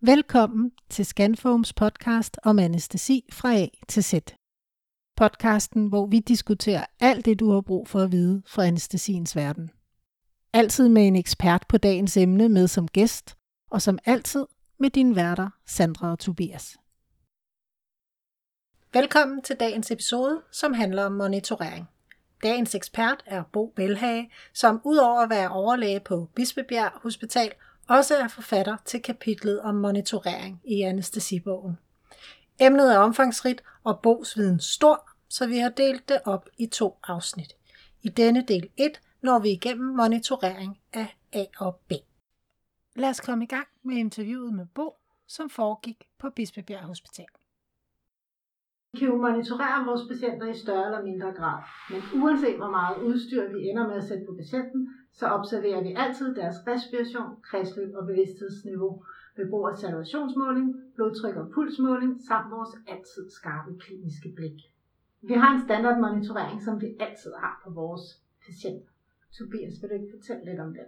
Velkommen til Scanfoams podcast om anestesi fra A til Z. Podcasten, hvor vi diskuterer alt det, du har brug for at vide fra anestesiens verden. Altid med en ekspert på dagens emne med som gæst, og som altid med dine værter, Sandra og Tobias. Velkommen til dagens episode, som handler om monitorering. Dagens ekspert er Bo Belhage, som udover at være overlæge på Bispebjerg Hospital, også er forfatter til kapitlet om monitorering i anestesibogen. Emnet er omfangsrigt og bogsviden stor, så vi har delt det op i to afsnit. I denne del 1 når vi igennem monitorering af A og B. Lad os komme i gang med interviewet med Bo, som foregik på Bispebjerg Hospital. Vi kan jo monitorere vores patienter i større eller mindre grad, men uanset hvor meget udstyr vi ender med at sætte på patienten, så observerer vi altid deres respiration, kredsløb og bevidsthedsniveau ved brug af salvationsmåling, blodtryk og pulsmåling samt vores altid skarpe kliniske blik. Vi har en standardmonitorering, som vi altid har på vores patienter. Tobias, vil du ikke fortælle lidt om det?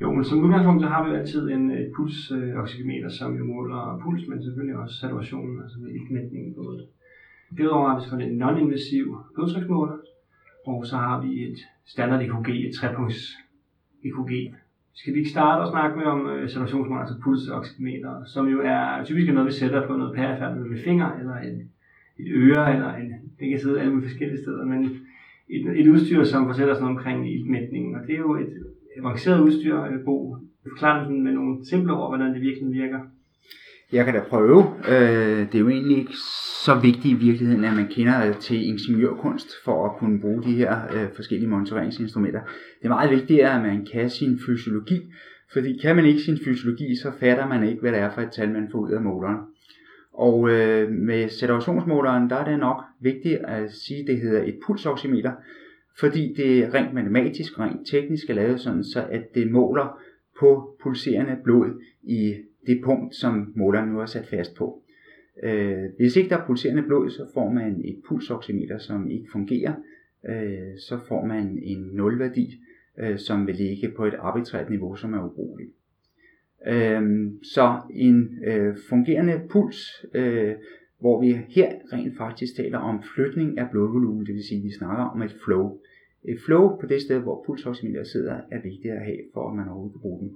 Jo, men som udgangspunkt så har vi jo altid en et pulsoximeter, øh, som jo måler puls, men selvfølgelig også saturationen, altså med iltmætningen i blodet. Derudover har vi selvfølgelig en non-invasiv blodtryksmåler, og så har vi et standard EKG, et trepunkts EKG. Skal vi ikke starte og snakke med om øh, saturationsmåler, altså pulsoximeter, som jo er typisk noget, vi sætter på noget perifert med finger, eller en, et øre, eller en, det kan sidde alle mulige forskellige steder, men et, et udstyr, som fortæller sådan omkring iltmætningen, og det er jo et avanceret udstyr, øh, Bo. Forklar sådan med nogle simple ord, hvordan det virkelig virker. Jeg kan da prøve. Øh, det er jo egentlig ikke så vigtigt i virkeligheden, at man kender til ingeniørkunst for at kunne bruge de her øh, forskellige monitoreringsinstrumenter. Det er meget vigtigt, at man kan sin fysiologi, fordi kan man ikke sin fysiologi, så fatter man ikke, hvad det er for et tal, man får ud af måleren. Og øh, med saturationsmåleren, der er det nok vigtigt at sige, at det hedder et pulsoximeter, fordi det rent matematisk, rent teknisk er lavet sådan, så at det måler på pulserende blod i det punkt, som måleren nu er sat fast på. Øh, hvis ikke der er pulserende blod, så får man et pulsoximeter, som ikke fungerer. Øh, så får man en nulværdi, øh, som vil ligge på et arbitrært niveau, som er ubrugeligt. Øh, så en øh, fungerende puls, øh, hvor vi her rent faktisk taler om flytning af blodvolumen, det vil sige, at vi snakker om et flow. Et flow på det sted, hvor pulsoximeteret sidder, er vigtigt at have, for at man overhovedet kan bruge den.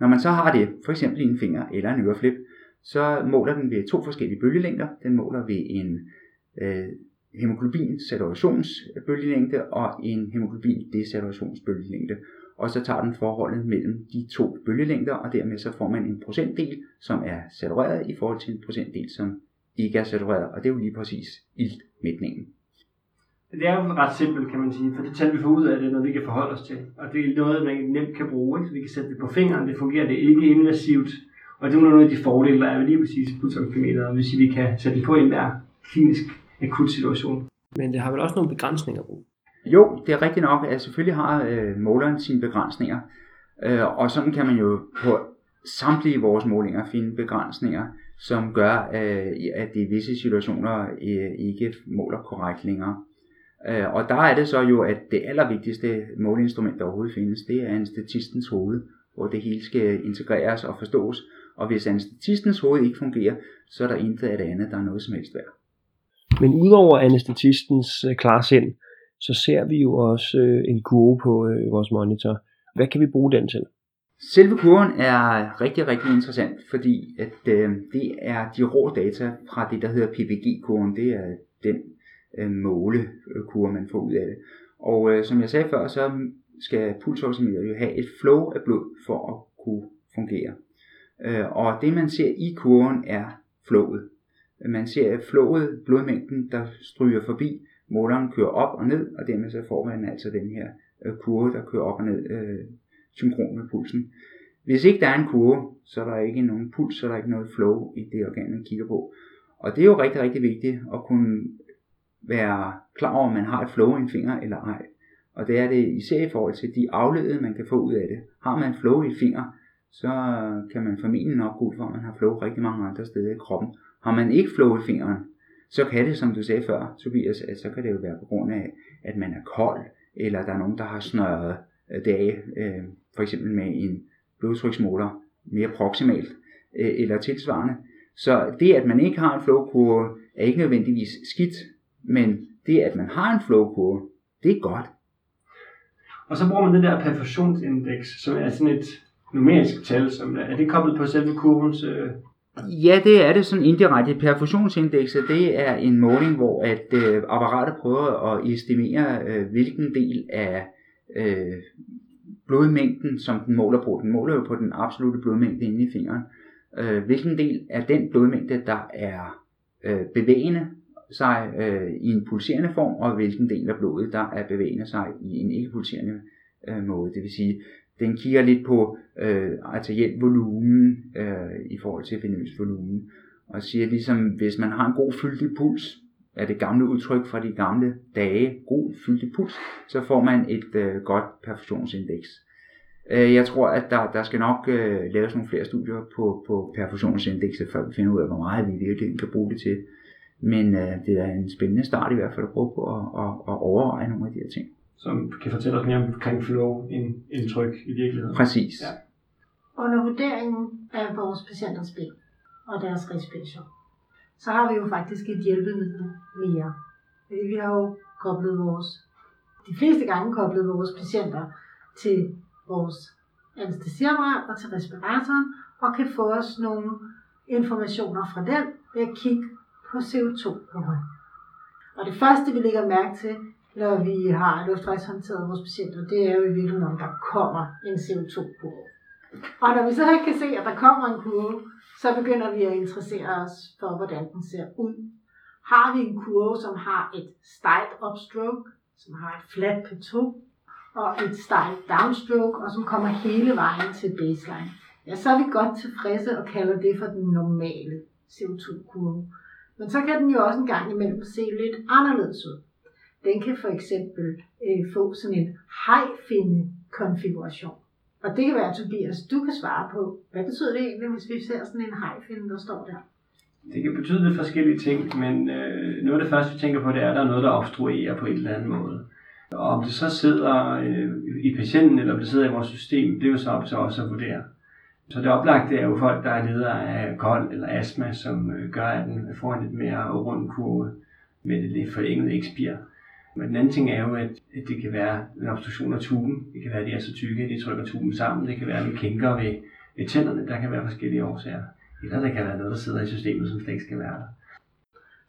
Når man så har det, for eksempel i en finger eller en øreflip, så måler den ved to forskellige bølgelængder. Den måler ved en øh, hemoglobin saturationsbølgelængde og en hemoglobin desaturationsbølgelængde. Og så tager den forholdet mellem de to bølgelængder, og dermed så får man en procentdel, som er satureret i forhold til en procentdel, som ikke er satureret, og det er jo lige præcis iltmætningen. Det er jo ret simpelt, kan man sige, for det tal, vi får ud af det, er noget, vi kan forholde os til. Og det er noget, man nemt kan bruge. Ikke? Så vi kan sætte det på fingeren, det fungerer, det er ikke invasivt. Og det er nogle af de fordele, der er ved lige præcis pulsoximeter, hvis vi kan sætte det på en hver klinisk akut situation. Men det har vel også nogle begrænsninger, på? Jo, det er rigtigt nok, at selvfølgelig har øh, måleren sine begrænsninger. Øh, og sådan kan man jo på samtlige vores målinger finde begrænsninger, som gør, øh, at det i visse situationer øh, ikke måler korrekt længere. Øh, og der er det så jo, at det allervigtigste måleinstrument, der overhovedet findes, det er en statistens hoved, hvor det hele skal integreres og forstås. Og hvis en statistens hoved ikke fungerer, så er der intet af det andet, der er noget som helst værd. Men udover anesthetistens klarsind, så ser vi jo også en kurve på vores monitor. Hvad kan vi bruge den til? Selve kurven er rigtig, rigtig interessant, fordi at, øh, det er de rå data fra det, der hedder PPG-kurven. Det er den øh, målekurve, man får ud af det. Og øh, som jeg sagde før, så skal pulsoximeter jo have et flow af blod for at kunne fungere. Øh, og det man ser i kurven er flowet. Man ser flowet, blodmængden, der stryger forbi, måleren kører op og ned, og dermed så får man altså den her øh, kurve, der kører op og ned øh, synkron med pulsen. Hvis ikke der er en kurve, så er der ikke nogen puls, så er der ikke noget flow i det organ, man kigger på. Og det er jo rigtig, rigtig vigtigt at kunne være klar over, om man har et flow i en finger eller ej. Og det er det især i forhold til de afledede, man kan få ud af det. Har man flow i finger, så kan man formentlig nok gå ud for, at man har flow rigtig mange andre steder i kroppen. Har man ikke flow i fingeren, så kan det, som du sagde før, Tobias, at så kan det jo være på grund af, at man er kold, eller der er nogen, der har snørret det af, øh, for eksempel med en blodtryksmåler mere proximalt, øh, eller tilsvarende. Så det, at man ikke har en flowkurve, er ikke nødvendigvis skidt, men det, at man har en flowkurve, det er godt. Og så bruger man det der perfusionsindeks, som er sådan et numerisk tal, som er det koblet på selve kurvens... Øh... Ja, det er det sådan indirekte. Perfusionsindekset, det er en måling, hvor at øh, apparatet prøver at estimere, øh, hvilken del af øh, blodmængden, som den måler på. Den måler jo på den absolute blodmængde inde i fingeren. Øh, hvilken del af den blodmængde, der er øh, bevægende sig øh, i en pulserende form, og hvilken del af blodet, der er bevægende sig i en ikke pulserende øh, måde. Det vil sige, den kigger lidt på øh, arteriel volumen øh, i forhold til venøs volumen, og siger ligesom, hvis man har en god fyldig puls, er det gamle udtryk fra de gamle dage, god fyldig puls, så får man et øh, godt perfusionsindeks. Øh, jeg tror, at der, der skal nok øh, laves nogle flere studier på, på perfusionsindekset, før vi finder ud af, hvor meget vi virkelig kan bruge det til. Men øh, det er en spændende start i hvert fald at prøve på at, at, at overveje nogle af de her ting. Som kan fortælle os mere omkring flow end indtryk i virkeligheden. Præcis. Ja. Under vurderingen af vores patienters ben og deres respiration, så har vi jo faktisk et hjælpemiddel mere. Vi har jo koblet vores, de fleste gange koblet vores patienter til vores anestesiapparat og til respiratoren, og kan få os nogle informationer fra den ved at kigge på CO2-kurven. Og det første, vi lægger mærke til, når vi har luftvejshåndteret vores patienter, det er jo i virkeligheden, om der kommer en CO2-kurve. Og når vi så kan se, at der kommer en kurve, så begynder vi at interessere os for, hvordan den ser ud. Har vi en kurve, som har et stejlt upstroke, som har et fladt plateau og et stejlt downstroke, og som kommer hele vejen til baseline, ja, så er vi godt tilfredse og kalder det for den normale CO2-kurve. Men så kan den jo også en gang imellem se lidt anderledes ud. Den kan for eksempel øh, få sådan en hejfinde-konfiguration. Og det kan være, Tobias, du kan svare på, hvad betyder det egentlig, hvis vi ser sådan en hajfinde, der står der? Det kan betyde lidt forskellige ting, men øh, noget af det første, vi tænker på, det er, at der er noget, der obstruerer på en eller anden måde. Og om det så sidder øh, i patienten, eller om det sidder i vores system, det er jo så op til os at vurdere. Så det oplagte er jo folk, der er leder af kold eller astma, som øh, gør, at den får en lidt mere rund kurve med det lidt forlængede ekspir. Men den anden ting er jo, at det kan være en obstruktion af tuben. Det kan være, at de er så tykke, at de trykker tuben sammen. Det kan være, at de kænker ved, ved tænderne. Der kan være forskellige årsager. Eller der kan være noget, der sidder i systemet, som slet ikke skal være der.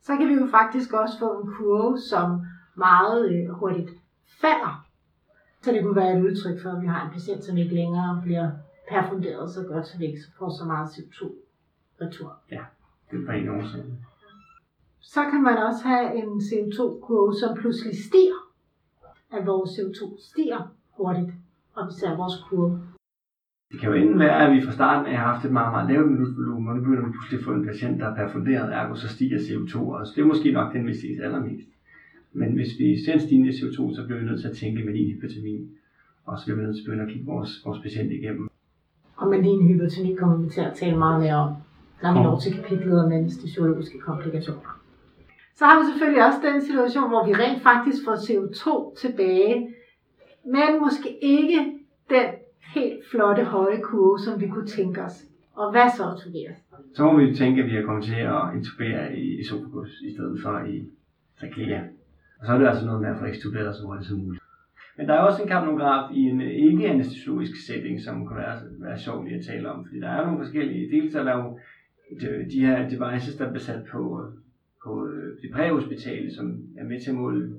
Så kan vi jo faktisk også få en kurve, som meget øh, hurtigt falder. Så det kunne være et udtryk for, at vi har en patient, som ikke længere bliver perfunderet så godt, så vi ikke får så meget CO2-retur. Ja, det er på en årsag. Så kan man også have en CO2-kurve, som pludselig stiger. At vores CO2 stiger hurtigt, og vi ser vores kurve. Det kan jo enten være, at vi fra starten af har haft et meget, meget lavt minutvolumen, og nu begynder vi pludselig at få en patient, der er perfunderet, ergo så stiger CO2 også. Det er måske nok den, vi ses allermest. Men hvis vi ser en stigende CO2, så bliver vi nødt til at tænke med hypertomi. Og så bliver vi nødt til at begynde at kigge vores, vores patient igennem. Og med din hypertoni kommer vi til at tale meget mere om, når vi når til kapitlet om anestesiologiske komplikationer. Så har vi selvfølgelig også den situation, hvor vi rent faktisk får CO2 tilbage, men måske ikke den helt flotte høje kurve, som vi kunne tænke os. Og hvad så, Tobias? Så må vi tænke, at vi er kommet til at intubere i esophagus i stedet for i trachea. Og så er det altså noget med at få ekstuberet så hurtigt som muligt. Men der er også en kapnograf i en ikke anestesiologisk setting, som kan være, være sjov lige at tale om. Fordi der er nogle forskellige, dels er der jo de, de her devices, der bliver sat på, øh, på øh, det præhospitale, som er med til at måle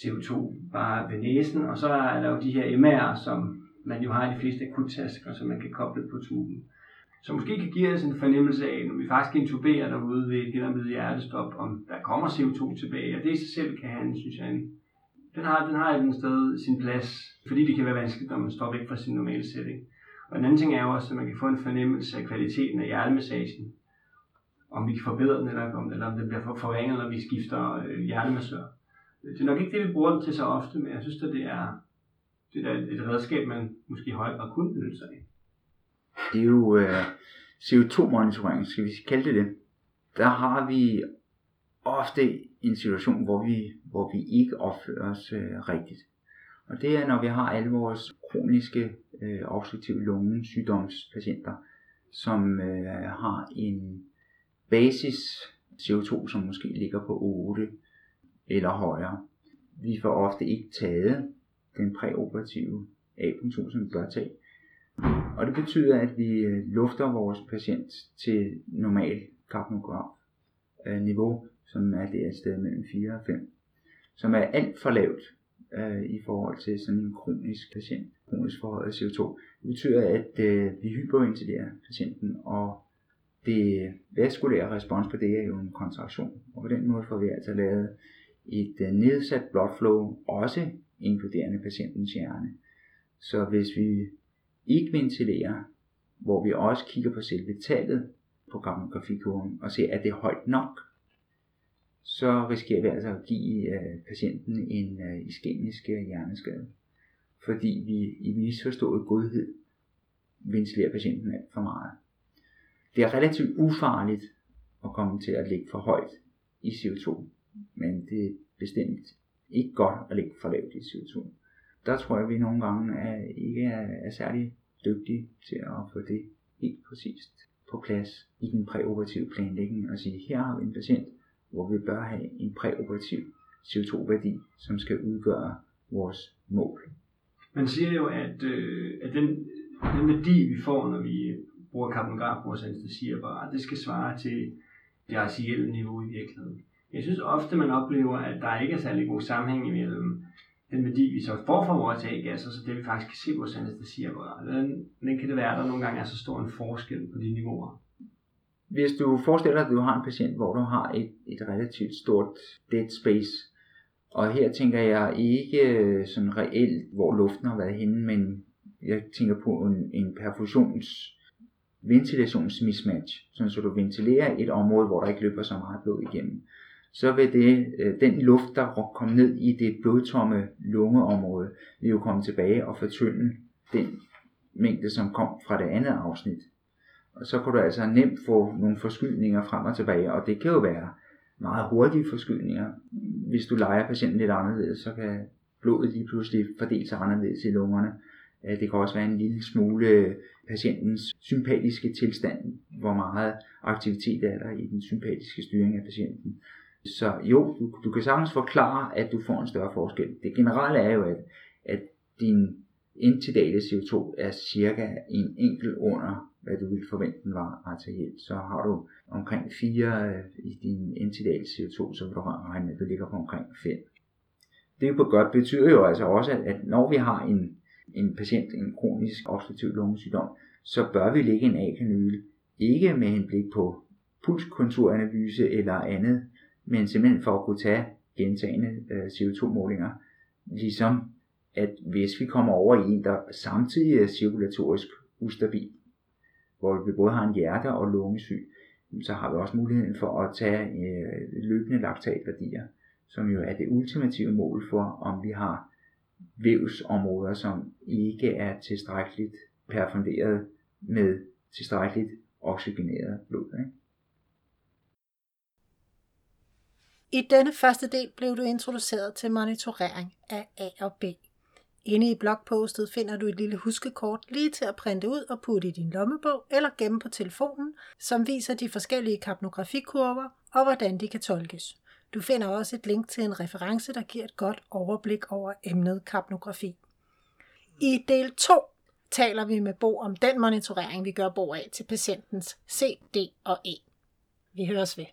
CO2 bare ved næsen. Og så er der jo de her MR'er, som man jo har i de fleste akuttasker, som man kan koble på tuben. Så måske kan give os en fornemmelse af, når vi faktisk intuberer derude ved et genoplevet hjertestop, om der kommer CO2 tilbage. Og det i sig selv kan have, synes jeg, en, den har, den har et sted sin plads, fordi det kan være vanskeligt, når man står væk fra sin normale setting. Og en anden ting er jo også, at man kan få en fornemmelse af kvaliteten af hjertemassagen. Om vi kan forbedre den, eller om, eller om den bliver forringet, eller vi skifter øh, hjertemassør. Det er nok ikke det, vi bruger den til så ofte, men jeg synes, at det er, det er et redskab, man måske i højere grad kunne benytte sig af. Det er jo øh, CO2-monitorering, skal vi kalde det det. Der har vi ofte en situation, hvor vi, hvor vi ikke opfører os øh, rigtigt. Og det er, når vi har alle vores kroniske øh, obstruktive lungesygdomspatienter, som øh, har en basis CO2, som måske ligger på 8 eller højere. Vi får ofte ikke taget den præoperative a som vi bør tage. Og det betyder, at vi øh, lufter vores patient til normal kapnograf øh, niveau, som er det et sted mellem 4 og 5, som er alt for lavt øh, i forhold til sådan en kronisk patient, kronisk forhøjet CO2. Det betyder, at øh, vi hyperventilerer patienten, og det vaskulære respons på det er jo en kontraktion. Og på den måde får vi altså lavet et øh, nedsat blodflow, også inkluderende patientens hjerne. Så hvis vi ikke ventilerer, hvor vi også kigger på selve tallet på gammografikurven og ser, at det er højt nok, så risikerer vi altså at give øh, patienten en øh, iskemisk hjerneskade. Fordi vi i misforstået godhed ventilerer patienten alt for meget. Det er relativt ufarligt at komme til at ligge for højt i CO2, men det er bestemt ikke godt at ligge for lavt i CO2. Der tror jeg, at vi nogle gange er, ikke er, er særlig dygtige til at få det helt præcist på plads i den præoperative planlægning og sige, her har vi en patient, hvor vi bør have en præoperativ CO2-værdi, som skal udgøre vores mål. Man siger jo, at, øh, at den, den værdi, vi får, når vi bruger karbonograf på vores anestesiapparat, det skal svare til deres artielle niveau i virkeligheden. Jeg synes ofte, man oplever, at der ikke er særlig god sammenhæng imellem den værdi, vi så får fra vores A-gasser, så det vi faktisk kan se på vores anestesiapparat. Hvordan, den kan det være, at der nogle gange er så stor en forskel på de niveauer? Hvis du forestiller dig, at du har en patient, hvor du har et, et relativt stort dead space, og her tænker jeg ikke øh, sådan reelt, hvor luften har været henne, men jeg tænker på en, en perfusions ventilationsmismatch, sådan så du ventilerer et område, hvor der ikke løber så meget blod igennem så vil det, øh, den luft, der kom ned i det blodtomme lungeområde, vil jo komme tilbage og fortynde den mængde, som kom fra det andet afsnit. Og så kan du altså nemt få nogle forskydninger frem og tilbage, og det kan jo være meget hurtige forskydninger. Hvis du leger patienten lidt anderledes, så kan blodet lige pludselig fordele sig anderledes i lungerne. Det kan også være en lille smule øh, patientens sympatiske tilstand, hvor meget aktivitet er der i den sympatiske styring af patienten. Så jo, du, du kan sagtens forklare, at du får en større forskel. Det generelle er jo, at, at din intidale CO2 er cirka en enkelt under, hvad du ville forvente den var arterielt. Så har du omkring 4 øh, i din intidale CO2, så vil du regne med, at du ligger på omkring 5. Det på godt betyder jo altså også, at når vi har en, en patient, en kronisk obstruktiv lungesygdom, så bør vi lægge en A-kanyle, ikke med henblik på pulskonturanalyse eller andet, men simpelthen for at kunne tage gentagende øh, CO2-målinger, ligesom at hvis vi kommer over i en, der samtidig er cirkulatorisk ustabil, hvor vi både har en hjerte- og lungesyg, så har vi også muligheden for at tage øh, løbende laktatværdier, som jo er det ultimative mål for, om vi har vævsområder, som ikke er tilstrækkeligt perfunderet med tilstrækkeligt oxygeneret blod. Ikke? I denne første del blev du introduceret til monitorering af A og B. Inde i blogpostet finder du et lille huskekort lige til at printe ud og putte i din lommebog eller gemme på telefonen, som viser de forskellige kapnografikurver og hvordan de kan tolkes. Du finder også et link til en reference, der giver et godt overblik over emnet kapnografi. I del 2 taler vi med Bo om den monitorering, vi gør Bo af til patientens CD og E. Vi høres ved.